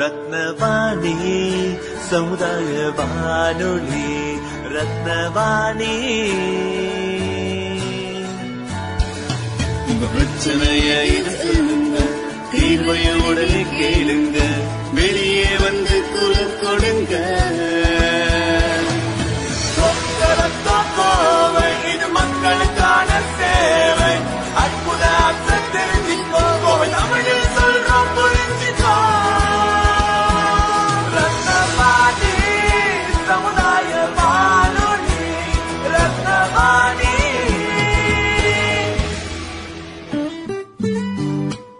ரத்னவாணி சமுதாய வானொலி ரத்னவாணி. உங்க பிரச்சனைய தீர்வைய உடனே கேளுங்க வெளியே வந்து குரல் கொடுங்க. இது மக்களுக்கான சேவை. அற்புத அர்த்தம் தெரிஞ்சுக்கோ கோவை தமிழில்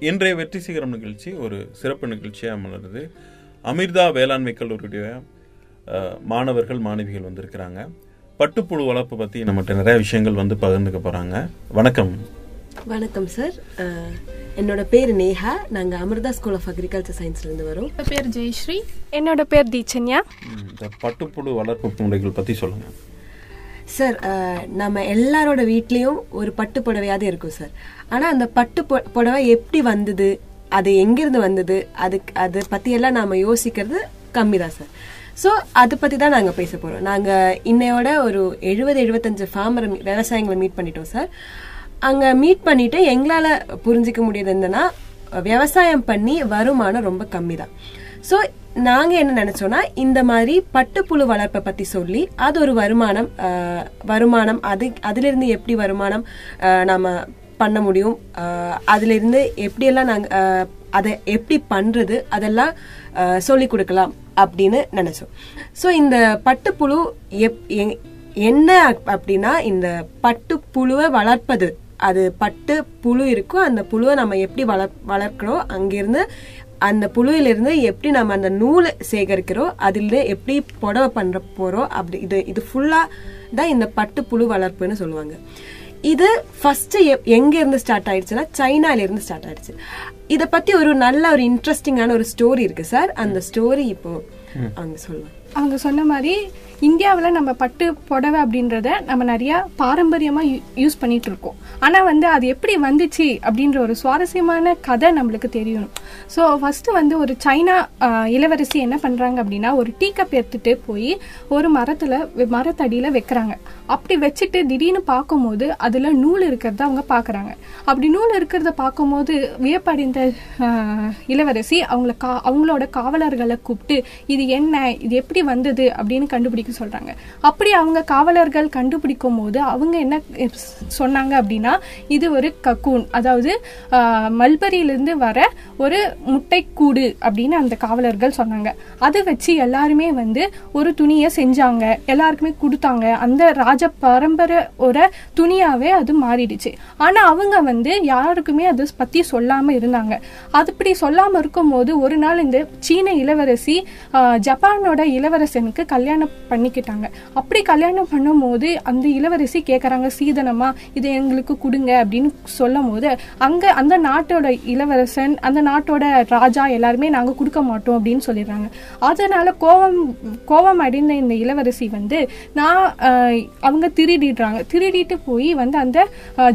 இன்றைய வெற்றி சிகரம் நிகழ்ச்சி ஒரு சிறப்பு நிகழ்ச்சியாக மலருது அமிர்தா வேளாண்மை கல்லூரியுடைய மாணவர்கள் மாணவிகள் வந்திருக்கிறாங்க. பட்டுப்புழு வளர்ப்பு பற்றி நம்மகிட்ட நிறைய விஷயங்கள் வந்து பகிர்ந்துக்க போகிறாங்க வணக்கம். வணக்கம் சார் என்னோட பேர் நேஹா. நாங்க அமிர்தா ஸ்கூல் ஆஃப் அக்ரிகல்ச்சர் சயின்ஸ்ல இருந்து வரோம். பேர் ஜெயஸ்ரீ. என்னோட பேர் தீச்சன்யா. இந்த பட்டுப்புழு வளர்ப்பு முறைகள் பற்றி சொல்லுங்கள் சார் uh, நம்ம எல்லாரோட வீட்லேயும் ஒரு பட்டு புடவையாவது இருக்கும் சார் ஆனால் அந்த பட்டு புடவை எப்படி வந்தது அது எங்கிருந்து வந்தது அதுக்கு அதை பற்றியெல்லாம் எல்லாம் யோசிக்கிறது கம்மி தான் சார் ஸோ அதை பற்றி தான் நாங்கள் பேச போகிறோம் நாங்கள் இன்னையோட ஒரு எழுபது எழுபத்தஞ்சு ஃபார்மரை விவசாயிகளை மீட் பண்ணிட்டோம் சார் அங்கே மீட் பண்ணிட்டு எங்களால் புரிஞ்சுக்க முடியாது என்னன்னா விவசாயம் பண்ணி வருமானம் ரொம்ப கம்மி தான் ஸோ நாங்க என்ன நினைச்சோம்னா இந்த மாதிரி பட்டுப்புழு வளர்ப்பை பத்தி சொல்லி அது ஒரு வருமானம் வருமானம் அது அதிலிருந்து எப்படி வருமானம் ஆஹ், நாம பண்ண முடியும்? அதிலிருந்து எப்படியெல்லாம் நாங்க அதை எப்படி பண்றது அதெல்லாம் சொல்லி கொடுக்கலாம் அப்படின்னு நினைச்சோம். ஸோ இந்த பட்டுப்புழு எப் எ- என்ன அப்படின்னா இந்த பட்டுப்புழுவை வளர்ப்பது. அது பட்டு புழு இருக்கும் அந்த புழுவை நம்ம எப்படி வளர் வளர்க்குறோம் அங்கிருந்து அந்த புழுவிலிருந்து எப்படி நம்ம அந்த நூலை சேகரிக்கிறோம் அதில் எப்படி புடவை பண்ற போறோம் அப்படி இது இது ஃபுல்லா தான் இந்த பட்டு புழு வளர்ப்புன்னு சொல்லுவாங்க. இது ஃபர்ஸ்ட் எங்க இருந்து ஸ்டார்ட் ஆயிடுச்சுன்னா சைனால இருந்து ஸ்டார்ட் ஆயிடுச்சு. இத பத்தி ஒரு நல்ல ஒரு இன்ட்ரெஸ்டிங்கான ஒரு ஸ்டோரி இருக்கு சார் அந்த ஸ்டோரி இப்போ அவங்க சொல்லுவாங்க. அவங்க சொன்ன மாதிரி இந்தியாவில் நம்ம பட்டு புடவை அப்படின்றத நம்ம நிறைய பாரம்பரியமாக யூஸ் பண்ணிட்டு இருக்கோம். ஆனால் வந்து அது எப்படி வந்துச்சு அப்படின்ற ஒரு சுவாரஸ்யமான கதை நம்மளுக்கு தெரியணும். ஸோ ஃபஸ்ட்டு வந்து ஒரு சைனா இளவரசி என்ன பண்ணுறாங்க அப்படின்னா ஒரு டீ கப் எடுத்துட்டு போய் ஒரு மரத்தில் மரத்தடியில் வைக்கிறாங்க. அப்படி வச்சுட்டு திடீர்னு பார்க்கும்போது அதில் நூல் இருக்கிறத அவங்க பார்க்குறாங்க. அப்படி நூல் இருக்கிறத பார்க்கும்போது வியப்படைந்த இளவரசி அவங்கள கா அவங்களோட காவலர்களை கூப்பிட்டு இது என்ன? இது எப்படி வந்தது? அப்படின்னு கண்டுபிடிக்க சொல்றாங்க. அப்படி அவங்க காவலர்கள் கண்டுபிடிக்கும் போது அவங்க என்ன சொன்னாங்க அப்படின்னா இது ஒரு கக்கூன் அதாவது ஆஹ், மல்பரியிலிருந்து வர ஒரு முட்டைக்கூடு அப்படின்னு அந்த காவலர்கள் சொன்னாங்க. அதை வச்சு எல்லாருமே வந்து ஒரு துணியை செஞ்சாங்க. எல்லாருக்குமே கொடுத்தாங்க. அந்த ராஜ பரம்பரை ஒரு துணியாகவே அது மாறிடுச்சு. ஆனால் அவங்க வந்து யாருக்குமே அதை பற்றி சொல்லாமல் இருந்தாங்க. அது இப்படி சொல்லாம இருக்கும்போது ஒரு நாள் இந்த சீன இளவரசி ஜப்பானோட இளவரசனுக்கு கல்யாணம் பண்ணிக்கிட்டாங்க. அப்படி கல்யாணம் பண்ணும்போது அந்த இளவரசி கேட்குறாங்க சீதனமா இதை எங்களுக்கு கொடுங்க அப்படின்னு சொல்லும் போது அங்கே அந்த நாட்டோட இளவரசன் அந்த நாட்டோட ராஜா எல்லாருமே நாங்கள் கொடுக்க மாட்டோம் அப்படின்னு சொல்லிடுறாங்க. அதனால கோவம் கோவம் அடைந்த இந்த இளவரசி வந்து நான் அவங்க திருடிடுறாங்க. திருடிட்டு போய் வந்து அந்த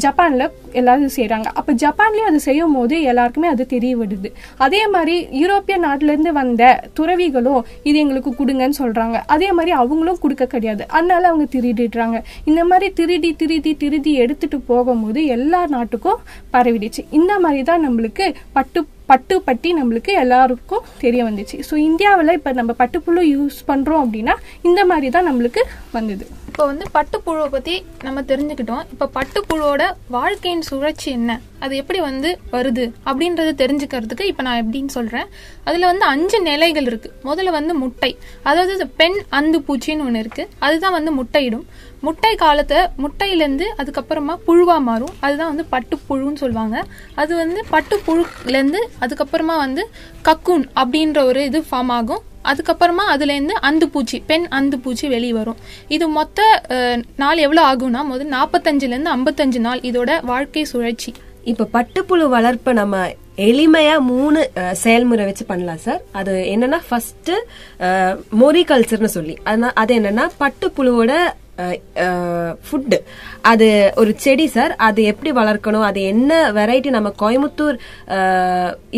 ஜப்பானில் எல்லாரும் செய்கிறாங்க அப்போ ஜப்பான்லேயும் அது செய்யும் போது எல்லாருக்குமே அது தெரிய விடுது அதே மாதிரி யூரோப்பிய நாட்டிலேருந்து வந்த துறவிகளும் இது எங்களுக்கு கொடுங்கன்னு சொல்கிறாங்க அதே மாதிரி அவங்களும் கொடுக்க கிடையாது. அதனால அவங்க திருடிடுறாங்க. இந்த மாதிரி திருடி திருடி திருடி எடுத்துகிட்டு போகும்போது எல்லா நாட்டுக்கும் பரவிடுச்சு. இந்த மாதிரி தான் நம்மளுக்கு பட்டு பட்டு பற்றி நம்மளுக்கு எல்லாருக்கும் தெரிய வந்துச்சு. ஸோ இந்தியாவில் இப்போ நம்ம பட்டுப்புழு யூஸ் பண்ணுறோம் அப்படின்னா இந்த மாதிரி தான் நம்மளுக்கு வந்தது. இப்போ வந்து பட்டுப்புழுவை பற்றி நம்ம தெரிஞ்சுக்கிட்டோம். இப்போ பட்டுப்புழுவோட வாழ்க்கையின் சுழற்சி என்ன? அது எப்படி வந்து வருது? அப்படின்றத தெரிஞ்சுக்கிறதுக்கு இப்போ நான் எப்படின்னு சொல்கிறேன் அதில் வந்து அஞ்சு நிலைகள் இருக்குது முதல்ல வந்து முட்டை. அதாவது இந்த பெண் அந்து பூச்சின்னு ஒன்று இருக்குது அதுதான் வந்து முட்டையிடும். முட்டை காலத்தை முட்டையிலேருந்து அதுக்கப்புறமா புழுவாக மாறும். அதுதான் வந்து பட்டுப்புழுன்னு சொல்லுவாங்க. அது வந்து பட்டுப்புழுலேருந்து அதுக்கப்புறமா வந்து கக்கூன் அப்படின்ற ஒரு இது ஃபார்ம் ஆகும். அதுக்கப்புறமா அதுலேருந்து அந்து பூச்சி பெண் அந்து பூச்சி வெளியே வரும். இது மொத்த நாள் எவ்வளோ ஆகும்னா முதல் நாற்பத்தஞ்சுலேருந்து ஐம்பத்தஞ்சு நாள் இதோட வாழ்க்கை சுழற்சி. இப்போ பட்டுப்புழு வளர்ப்பை நம்ம எளிமையா மூணு செயல்முறை வச்சு பண்ணலாம் சார். அது என்னன்னா ஃபர்ஸ்ட் மொரிகல்ச்சர்னு சொல்லி. அதனால் அது என்னன்னா பட்டுப்புழுவோட ஃபுட்டு அது ஒரு செடி சார் அது எப்படி வளர்க்கணும்? அது என்ன வெரைட்டி நம்ம கோயம்புத்தூர்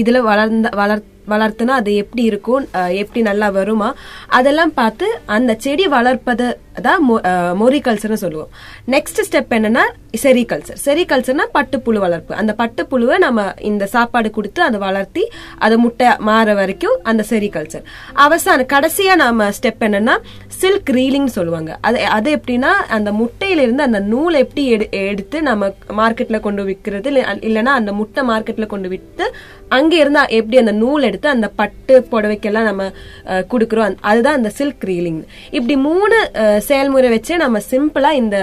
இதில் வளர்ந்த வளர் வளர்த்துனா அது எப்படி இருக்கும்? எப்படி நல்லா வருமா? அதெல்லாம் பார்த்து அந்த செடி வளர்ப்பது அதான் மொரி மொரிகல்ச்சர்னு சொல்லுவோம். நெக்ஸ்ட் ஸ்டெப் என்னன்னா செரிகல்ச்சர் செரிகல்ச்சர்னா பட்டுப்புழு வளர்ப்பு. அந்த பட்டுப்புழுவை நம்ம இந்த சாப்பாடு கொடுத்து அதை வளர்த்தி அது முட்டை மாற வரைக்கும் அந்த செரிகல்ச்சர் அவசான கடைசியா நாம ஸ்டெப் என்னன்னா சில்க் ரீலிங் சொல்லுவாங்க. அது அது எப்படின்னா அந்த முட்டையில இருந்து அந்த நூல் எப்படி எடு- எடுத்து நம்ம மார்க்கெட்ல கொண்டு விற்கிறது இல்லைன்னா அந்த முட்டை மார்க்கெட்ல கொண்டு விட்டு அங்க இருந்தா எப்படி அந்த நூல் எடுத்து அந்த பட்டு புடவைக்கெல்லாம் நம்ம கொடுக்குறோம். அதுதான் அந்த சில்க் ரீலிங் இப்படி மூணு செயல்முறை வச்சு நம்ம சிம்பிளா இந்த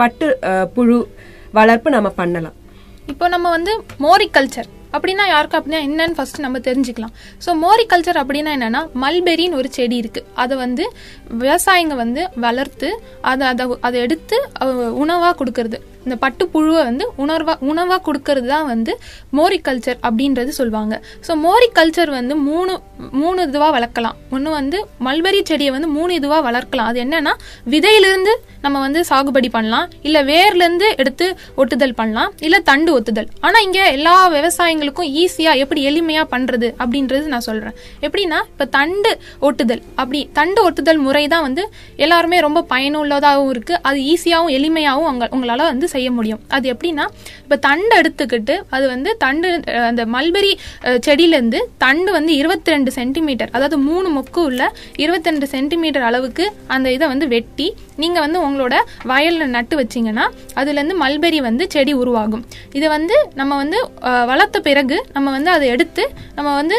பட்டு புழு வளர்ப்பு நம்ம பண்ணலாம். இப்போ நம்ம வந்து மோரிகல்ச்சர் அப்படின்னா யாருக்கு அப்படின்னா என்னன்னு ஃபர்ஸ்ட் நம்ம தெரிஞ்சுக்கலாம். ஸோ மோரி கல்ச்சர் அப்படின்னா என்னன்னா மல்பெரின்னு ஒரு செடி இருக்கு. அதை வந்து விவசாயிங்க வந்து வளர்த்து அதை அதை அதை எடுத்து உணவாக கொடுக்கறது. இந்த பட்டுப்புழுவை வந்து உணர்வா உணவாக கொடுக்கறது தான் வந்து மோரி கல்ச்சர் அப்படின்றது சொல்லுவாங்க ஸோ மோரி கல்ச்சர் வந்து மூணு மூணு இதுவாக வளர்க்கலாம். ஒன்று வந்து மல்பெரி செடியை வந்து மூணு இதுவாக வளர்க்கலாம். அது என்னன்னா விதையிலிருந்து நம்ம வந்து சாகுபடி பண்ணலாம். இல்லை வேர்லேருந்து எடுத்து ஒட்டுதல் பண்ணலாம். இல்லை தண்டு ஒத்துதல் ஆனால் இங்கே எல்லா விவசாயிங்களுக்கும் ஈஸியாக எப்படி எளிமையாக பண்ணுறது அப்படின்றது நான் சொல்கிறேன் எப்படின்னா இப்போ தண்டு ஒட்டுதல். அப்படி தண்டு ஒட்டுதல் முறை தான் வந்து எல்லாருமே ரொம்ப பயனுள்ளதாகவும் இருக்குது அது ஈஸியாகவும் எளிமையாகவும் அங்கே உங்களால் வந்து செய்ய முடியும். அது எப்படின்னா இப்போ தண்டு எடுத்துக்கிட்டு அது வந்து தண்டு அந்த மல்பெரி செடியிலேருந்து தண்டு வந்து இருபத்தி ரெண்டு சென்டிமீட்டர் அதாவது மூணு மொக்கு உள்ள இருபத்தி ரெண்டு சென்டிமீட்டர் அளவுக்கு அந்த இதை வந்து வெட்டி நீங்கள் வந்து உங்களோட வயலில் நட்டு வச்சிங்கன்னா அதுலேருந்து மல்பெரி வந்து செடி உருவாகும். இதை வந்து நம்ம வந்து வளர்த்த பிறகு நம்ம வந்து அதை எடுத்து நம்ம வந்து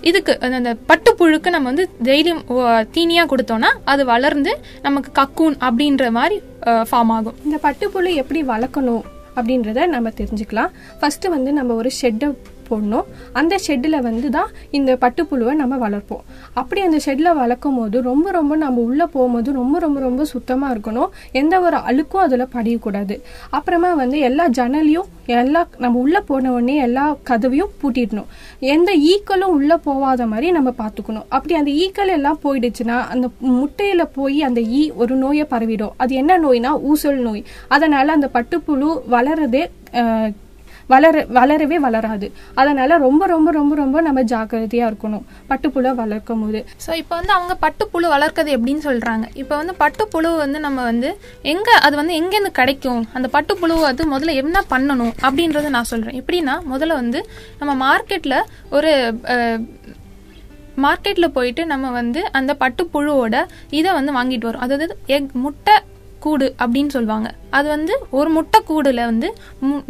இதுக்கு அந்த- அந்த பட்டுப்புழுக்கு நம்ம வந்து டெய்லியும் தீனியாக கொடுத்தோம்னா அது வளர்ந்து நமக்கு கக்கூன் அப்படின்ற மாதிரி ஃபார்ம் ஆகும். இந்த பட்டுப்புழு எப்படி வளர்க்கணும் அப்படின்றத நம்ம தெரிஞ்சுக்கலாம். ஃபர்ஸ்ட் வந்து நம்ம ஒரு ஷெட்டை போடணும். அந்த ஷெட்டில் வந்து தான் இந்த பட்டுப்புழுவை நம்ம வளர்ப்போம். அப்படி அந்த ஷெட்டில் வளர்க்கும் போது ரொம்ப ரொம்ப நம்ம உள்ளே போகும்போது ரொம்ப ரொம்ப ரொம்ப சுத்தமாக இருக்கணும். எந்த ஒரு அழுக்கும் அதில் படியக்கூடாது. அப்புறமா வந்து எல்லா ஜன்னலையும் எல்லா நம்ம உள்ளே போன உடனே எல்லா கதவையும் பூட்டிடணும். எந்த ஈக்களும் உள்ளே போகாத மாதிரி நம்ம பார்த்துக்கணும். அப்படி அந்த ஈக்கள் எல்லாம் போயிடுச்சுன்னா அந்த முட்டையில் போய் அந்த ஈ ஒரு நோயை பரவிடும். அது என்ன நோய்னா ஊசல் நோய். அதனால் அந்த பட்டுப்புழு வளரதே வளர வளரவே வளராது. அதனால ரொம்ப ரொம்ப ரொம்ப ரொம்ப நம்ம ஜாக்கிரதையா இருக்கணும். பட்டுப்புழு வளர்க்கும் போது ஸோ இப்போ வந்து அவங்க பட்டுப்புழு வளர்க்கறது எப்படின்னு சொல்றாங்க. இப்போ வந்து பட்டுப்புழு வந்து நம்ம வந்து எங்க அது வந்து எங்கேருந்து கிடைக்கும்? அந்த பட்டுப்புழு அது முதல்ல என்ன பண்ணணும் அப்படின்றத நான் சொல்றேன். எப்படின்னா முதல்ல வந்து நம்ம மார்க்கெட்ல ஒரு மார்க்கெட்ல போயிட்டு நம்ம வந்து அந்த பட்டுப்புழுவோட இதை வந்து வாங்கிட்டு வரோம். அதாவது எக் முட்டை கூடு அப்படின்னு சொல்லுவாங்க. அது வந்து ஒரு முட்டை வந்து மு-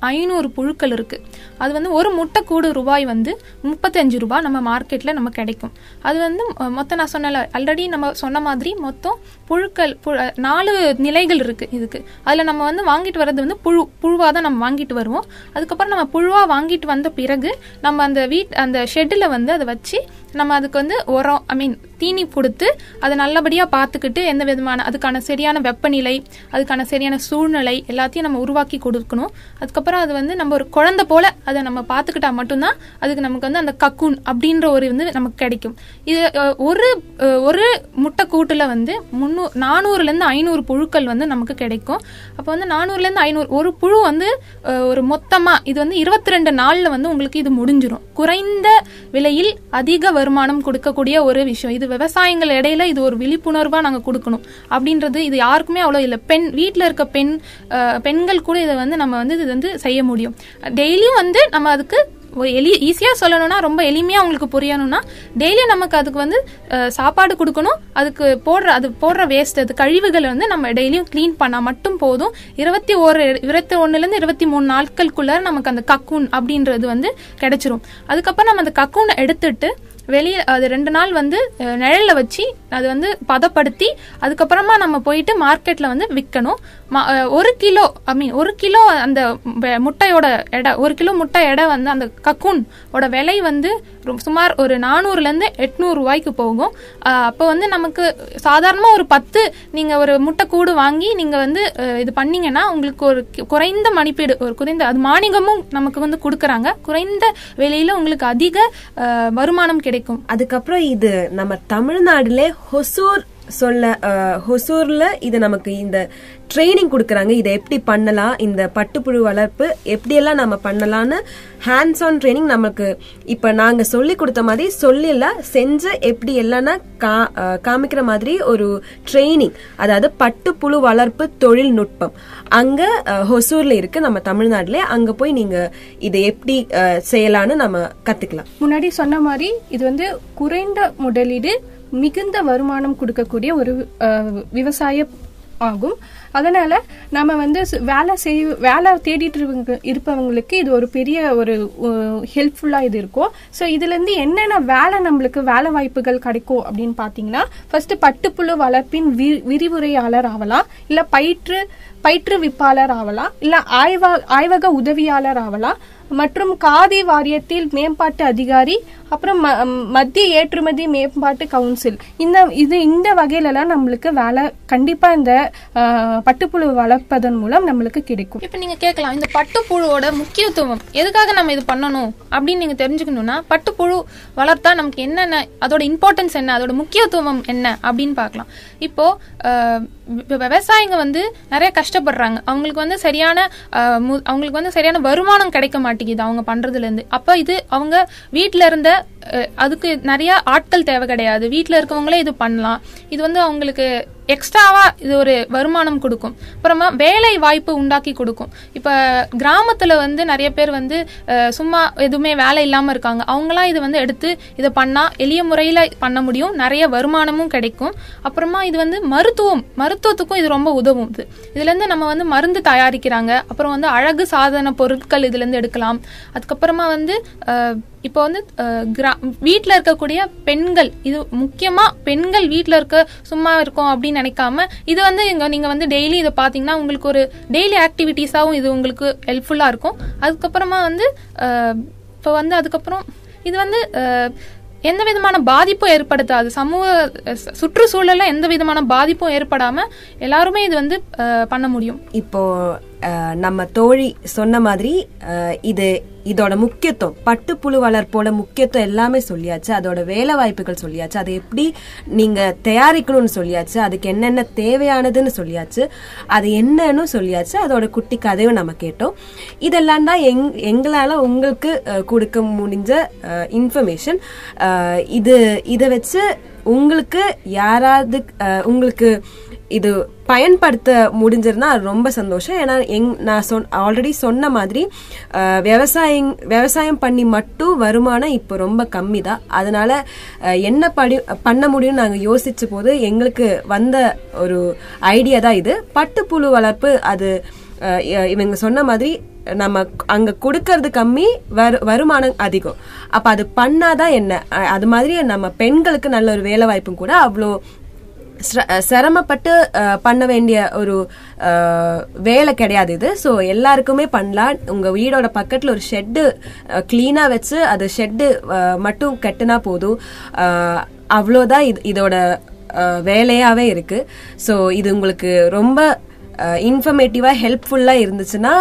ஐநூறு புழுக்கள் இருக்குது அது வந்து ஒரு முட்டை கூடு ரூபாய் வந்து முப்பத்தஞ்சு ரூபாய் நம்ம மார்க்கெட்டில் நம்ம கிடைக்கும். அது வந்து மொ- மொத்தம் நான் சொன்னல ஆல்ரெடி நம்ம சொன்ன மாதிரி மொத்தம் புழுக்கள் பு- நாலு நிலைகள் இருக்குது இதுக்கு. அதில் நம்ம வந்து வாங்கிட்டு வர்றது வந்து புழு புழுவாக தான் நம்ம வாங்கிட்டு வருவோம். அதுக்கப்புறம் நம்ம புழுவாக வாங்கிட்டு வந்த பிறகு நம்ம அந்த வீட் அந்த ஷெட்டில் வந்து அதை வச்சு நம்ம அதுக்கு வந்து உரம் ஐ மீன் தீனி கொடுத்து அதை நல்லபடியாக பார்த்துக்கிட்டு எந்த விதமான அதுக்கான சரியான வெப்பநிலை அது அதுக்கான சரியான சூழ்நிலை எல்லாத்தையும் நம்ம உருவாக்கி கொடுக்கணும். அதுக்கப்புறம் அது வந்து நம்ம ஒரு குழந்தை போல அதை நம்ம பார்த்துக்கிட்டா மட்டும்தான் அதுக்கு நமக்கு வந்து அந்த கக்கூன் அப்படின்ற ஒரு வந்து நமக்கு கிடைக்கும். இது ஒரு ஒரு முட்டை கூட்டுல வந்து முன்னூ நானூறுலேருந்து ஐநூறு புழுக்கள் வந்து நமக்கு கிடைக்கும். அப்போ வந்து நானூறுலேருந்து ஐநூறு ஒரு புழு வந்து ஒரு மொத்தமாக இது வந்து இருபத்தி ரெண்டு நாளில் வந்து உங்களுக்கு இது முடிஞ்சிடும் குறைந்த விலையில் அதிக வருமானம் கொடுக்கக்கூடிய ஒரு விஷயம். இது விவசாயங்கள் இடையில இது ஒரு விழிப்புணர்வாக நாங்கள் கொடுக்கணும். அப்படின்றது இது யாருக்குமே அவ்வளோ இல்லை. பெண் வீட்டில் இருக்க பெண் பெண்கள் கூட இதை வந்து நம்ம வந்து இது வந்து செய்ய முடியும். டெய்லியும் வந்து நம்ம அதுக்கு ஒரு எளி ஈஸியாக சொல்லணும்னா ரொம்ப எளிமையாக அவங்களுக்கு புரியணும்னா டெய்லியும் நமக்கு அதுக்கு வந்து சாப்பாடு கொடுக்கணும். அதுக்கு போடுற அது போடுற வேஸ்ட் அது கழிவுகளை வந்து நம்ம டெய்லியும் க்ளீன் பண்ணால் மட்டும் போதும். இருபத்தி ஒரு இருபத்தி ஒன்றுலேருந்து இருபத்தி மூணு நாட்களுக்குள்ளே நமக்கு அந்த கக்கூன் அப்படின்றது வந்து கிடைச்சிரும். அதுக்கப்புறம் நம்ம அந்த கக்கூனை எடுத்துட்டு வெளியே அது ரெண்டு நாள் வந்து நிழல்ல வச்சு அது வந்து பதப்படுத்தி அதுக்கப்புறமா நம்ம போயிட்டு மார்க்கெட்ல வந்து விற்கணும் ம- ஒரு கிலோ ஐ மீன் ஒரு கிலோ அந்த முட்டையோட எடை ஒரு கிலோ முட்டை எடை வந்து அந்த கக்கூன் ஓட விலை வந்து சுமார் ஒரு நானூறுலேருந்து எட்நூறு ரூபாய்க்கு போகும். அப்போ வந்து நமக்கு சாதாரணமாக ஒரு பத்து நீங்கள் ஒரு முட்டை கூடு வாங்கி நீங்கள் வந்து இது பண்ணீங்கன்னா உங்களுக்கு ஒரு கி- குறைந்த மதிப்பீடு ஒரு குறைந்த அது மானியமும் நமக்கு வந்து கொடுக்குறாங்க. குறைந்த விலையில் உங்களுக்கு அதிக வருமானம் கிடைக்கும். அதுக்கப்புறம் இது நம்ம தமிழ்நாடுல ஹொசூர் சொல்ல ஹொசூரில் ஹொசூர்ல இது நமக்கு இந்த ட்ரைனிங் கொடுக்குறாங்க. இதை எப்படி பண்ணலாம்? இந்த பட்டுப்புழு வளர்ப்பு எப்படியெல்லாம் நம்ம பண்ணலான்னு ஹேண்ட்ஸ் ஆன் ட்ரைனிங் நமக்கு இப்போ நாங்கள் சொல்லி கொடுத்த மாதிரி சொல்லில செஞ்சு எப்படி எல்லாம்னா கா- காமிக்கிற மாதிரி ஒரு ட்ரைனிங் அதாவது பட்டுப்புழு வளர்ப்பு தொழில்நுட்பம். அங்கே ஹொசூரில் இருக்குது இருக்கு நம்ம தமிழ்நாட்டிலே. அங்கே போய் நீங்கள் இதை எப்படி செய்யலான்னு நம்ம கற்றுக்கலாம் முன்னாடி சொன்ன மாதிரி இது வந்து குறைந்த முதலீடு மிகுந்த வருமானம் கொடுக்கக்கூடிய ஒரு விவசாய ஆகும். அதனால நம்ம வந்து வேலை செய் வேலை தேடிட்டு இருப்பவங்களுக்கு இது ஒரு பெரிய ஒரு ஹெல்ப்ஃபுல்லா இது இருக்கும். ஸோ இதுல இருந்து என்னென்ன வேலை நம்மளுக்கு வேலை வாய்ப்புகள் கிடைக்கும் அப்படின்னு பாத்தீங்கன்னா ஃபர்ஸ்ட் பட்டுப்புழு வளர்ப்பின் வி- விரிவுரையாளர் ஆகலாம் இல்ல பயிற்று பயிற்றுவிப்பாளர் ஆகலாம் இல்ல ஆய்வா ஆய்வக உதவியாளர் ஆகலாம் மற்றும் காதி வாரியத்தில் மேம்பாட்டு அதிகாரி அப்புறம் ம- மத்திய ஏற்றுமதி மேம்பாட்டு கவுன்சில் இந்த இது இந்த வகையிலலாம் நம்மளுக்கு வேலை கண்டிப்பா இந்த பட்டுப்புழு வளர்ப்பதன் மூலம் நம்மளுக்கு கிடைக்கும். இப்போ நீங்க கேட்கலாம் இந்த பட்டுப்புழுவோட முக்கியத்துவம் எதுக்காக நம்ம இது பண்ணணும் அப்படின்னு நீங்க தெரிஞ்சுக்கணும்னா பட்டுப்புழு வளர்த்தா நமக்கு என்னென்ன அதோட இம்பார்ட்டன்ஸ் என்ன அதோட முக்கியத்துவம் என்ன அப்படின்னு பார்க்கலாம். இப்போ விவசாயிங்க வந்து நிறைய கஷ்டப்படுறாங்க. அவங்களுக்கு வந்து சரியான மு- அவங்களுக்கு வந்து சரியான வருமானம் கிடைக்க மாட்டேங்குது. அவங்க பண்றதுலேருந்து. அப்போ இது அவங்க வீட்டில் இருந்த அதுக்கு நிறைய ஆட்கள் தேவை கிடையாது. வீட்டில் இருக்கவங்களே இது பண்ணலாம். இது வந்து அவங்களுக்கு எக்ஸ்ட்ராவா இது ஒரு வருமானம் கொடுக்கும். அப்புறமா வேலை வாய்ப்பு உண்டாக்கி கொடுக்கும். இப்ப கிராமத்துல வந்து நிறைய பேர் வந்து சும்மா எதுவுமே வேலை இல்லாம இருக்காங்க. அவங்களாம் இது வந்து எடுத்து இதை பண்ணா எளிய முறையில பண்ண முடியும். நிறைய வருமானமும் கிடைக்கும். அப்புறமா இது வந்து மருத்துவம் மருத்துவத்துக்கும் இது ரொம்ப உதவும். இது இதுல இருந்து நம்ம வந்து மருந்து தயாரிக்கிறாங்க. அப்புறம் வந்து அழகு சாதன பொருட்கள் இதுல இருந்து எடுக்கலாம். அதுக்கப்புறமா வந்து அஹ், இப்போ வந்து கிரா- வீட்டில் இருக்கக்கூடிய பெண்கள் இது முக்கியமாக பெண்கள் வீட்டில் இருக்க சும்மா இருக்கோம் அப்படின்னு நினைக்காம இது வந்து இங்கே நீங்கள் வந்து டெய்லி இதை பார்த்தீங்கன்னா உங்களுக்கு ஒரு டெய்லி ஆக்டிவிட்டீஸாகவும் இது உங்களுக்கு ஹெல்ப்ஃபுல்லாக இருக்கும். அதுக்கப்புறமா வந்து இப்போ வந்து அதுக்கப்புறம் இது வந்து எந்த விதமான பாதிப்பும் ஏற்படுத்தாது. சமூக அஹ், சுற்றுச்சூழல்ல எந்த விதமான பாதிப்பும் ஏற்படாம எல்லாருமே இது வந்து பண்ண முடியும். இப்போ நம்ம தோழி சொன்ன மாதிரி இது இதோட முக்கியத்துவம். பட்டுப்புழு வளர்ப்போட முக்கியத்துவம் எல்லாமே சொல்லியாச்சு. அதோட வேலை வாய்ப்புகள் சொல்லியாச்சு. அதை எப்படி நீங்க தயாரிக்கணும்னு சொல்லியாச்சு. அதுக்கு என்னென்ன தேவையானதுன்னு சொல்லியாச்சு. அது என்னன்னு சொல்லியாச்சு. அதோட குட்டி கதையும் நம்ம கேட்டோம். இதெல்லாம் தான் எங் எங்களால் உங்களுக்கு கொடுக்க முடிஞ்ச இன்ஃபர்மேஷன் இது இதை வச்சு உங்களுக்கு யாராவது உங்களுக்கு இது பயன்படுத்த முடிஞ்சிருந்தா அது ரொம்ப சந்தோஷம். ஏன்னா எங் நான் சொன் ஆல்ரெடி சொன்ன மாதிரி விவசாயிங் விவசாயம் விவசாயம் பண்ணி மட்டும் வருமானம் இப்போ ரொம்ப கம்மி தான் அதனால என்ன படி பண்ண முடியும்னு நாங்கள் யோசிச்ச போது எங்களுக்கு வந்த ஒரு ஐடியா தான் இது. பட்டுப்புழு வளர்ப்பு அது இவங்க சொன்ன மாதிரி நம்ம அங்க கொடுக்கறது கம்மி வரு வருமானம் அதிகம். அப்ப அது பண்ணாதான் என்ன? அது மாதிரி நம்ம பெண்களுக்கு நல்ல ஒரு வேலை வாய்ப்பும் கூட அவ்வளோ சிரமப்பட்டு பண்ண வேண்டிய ஒரு வேலை கிடையாது இது. ஸோ எல்லாருக்குமே பண்ணலாம். உங்கள் வீடோட பக்கத்தில் ஒரு ஷெட்டு க்ளீனாக வச்சு அது ஷெட்டு மட்டும் கட்டினா போதும். அவ்வளோதான் இது இதோட வேலையாகவே இருக்குது இருக்கு. ஸோ இது உங்களுக்கு ரொம்ப இன்ஃபர்மேட்டிவாக ஹெல்ப்ஃபுல்லாக இருந்துச்சுன்னா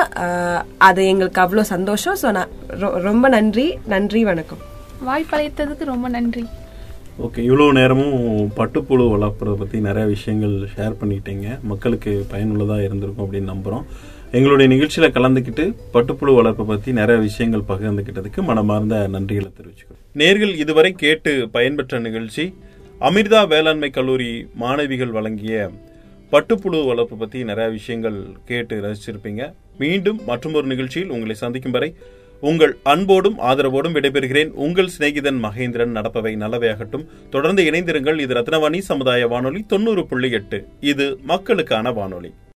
அது எங்களுக்கு அவ்வளோ சந்தோஷம். ஸோ நான் ரொ- ரொம்ப நன்றி. நன்றி வணக்கம். வாய்ப்பளித்ததுக்கு ரொம்ப நன்றி. ஓகே இவ்வளோ நேரமும் பட்டுப்புழு வளர்ப்புறதை பற்றி நிறைய விஷயங்கள் ஷேர் பண்ணிட்டீங்க. மக்களுக்கு பயனுள்ளதாக இருந்திருக்கும் அப்படின்னு நம்புகிறோம் எங்களுடைய நிகழ்ச்சியில் கலந்துக்கிட்டு பட்டுப்புழு வளர்ப்பை பற்றி நிறைய விஷயங்கள் பகிர்ந்துக்கிட்டதுக்கு மனமார்ந்த நன்றிகளை தெரிவிச்சுக்கிறோம். நேர்கள் இதுவரை கேட்டு பயன்பெற்ற நிகழ்ச்சி அமிர்தா வேளாண்மை கல்லூரி மாணவிகள் வழங்கிய பட்டுப்புழு வளர்ப்பு பற்றி நிறைய விஷயங்கள் கேட்டு ரசிச்சிருப்பீங்க. மீண்டும் மற்றொரு நிகழ்ச்சியில் உங்களை சந்திக்கும் வரை உங்கள் அன்போடும் ஆதரவோடும் விடைபெறுகிறேன். உங்கள் சிநேகிதன் மகேந்திரன் நடப்பவை நல்லவையாகட்டும். தொடர்ந்து இணைந்திருங்கள். இது ரத்னவாணி சமுதாய வானொலி தொண்ணூறு புள்ளி எட்டு. இது மக்களுக்கான வானொலி.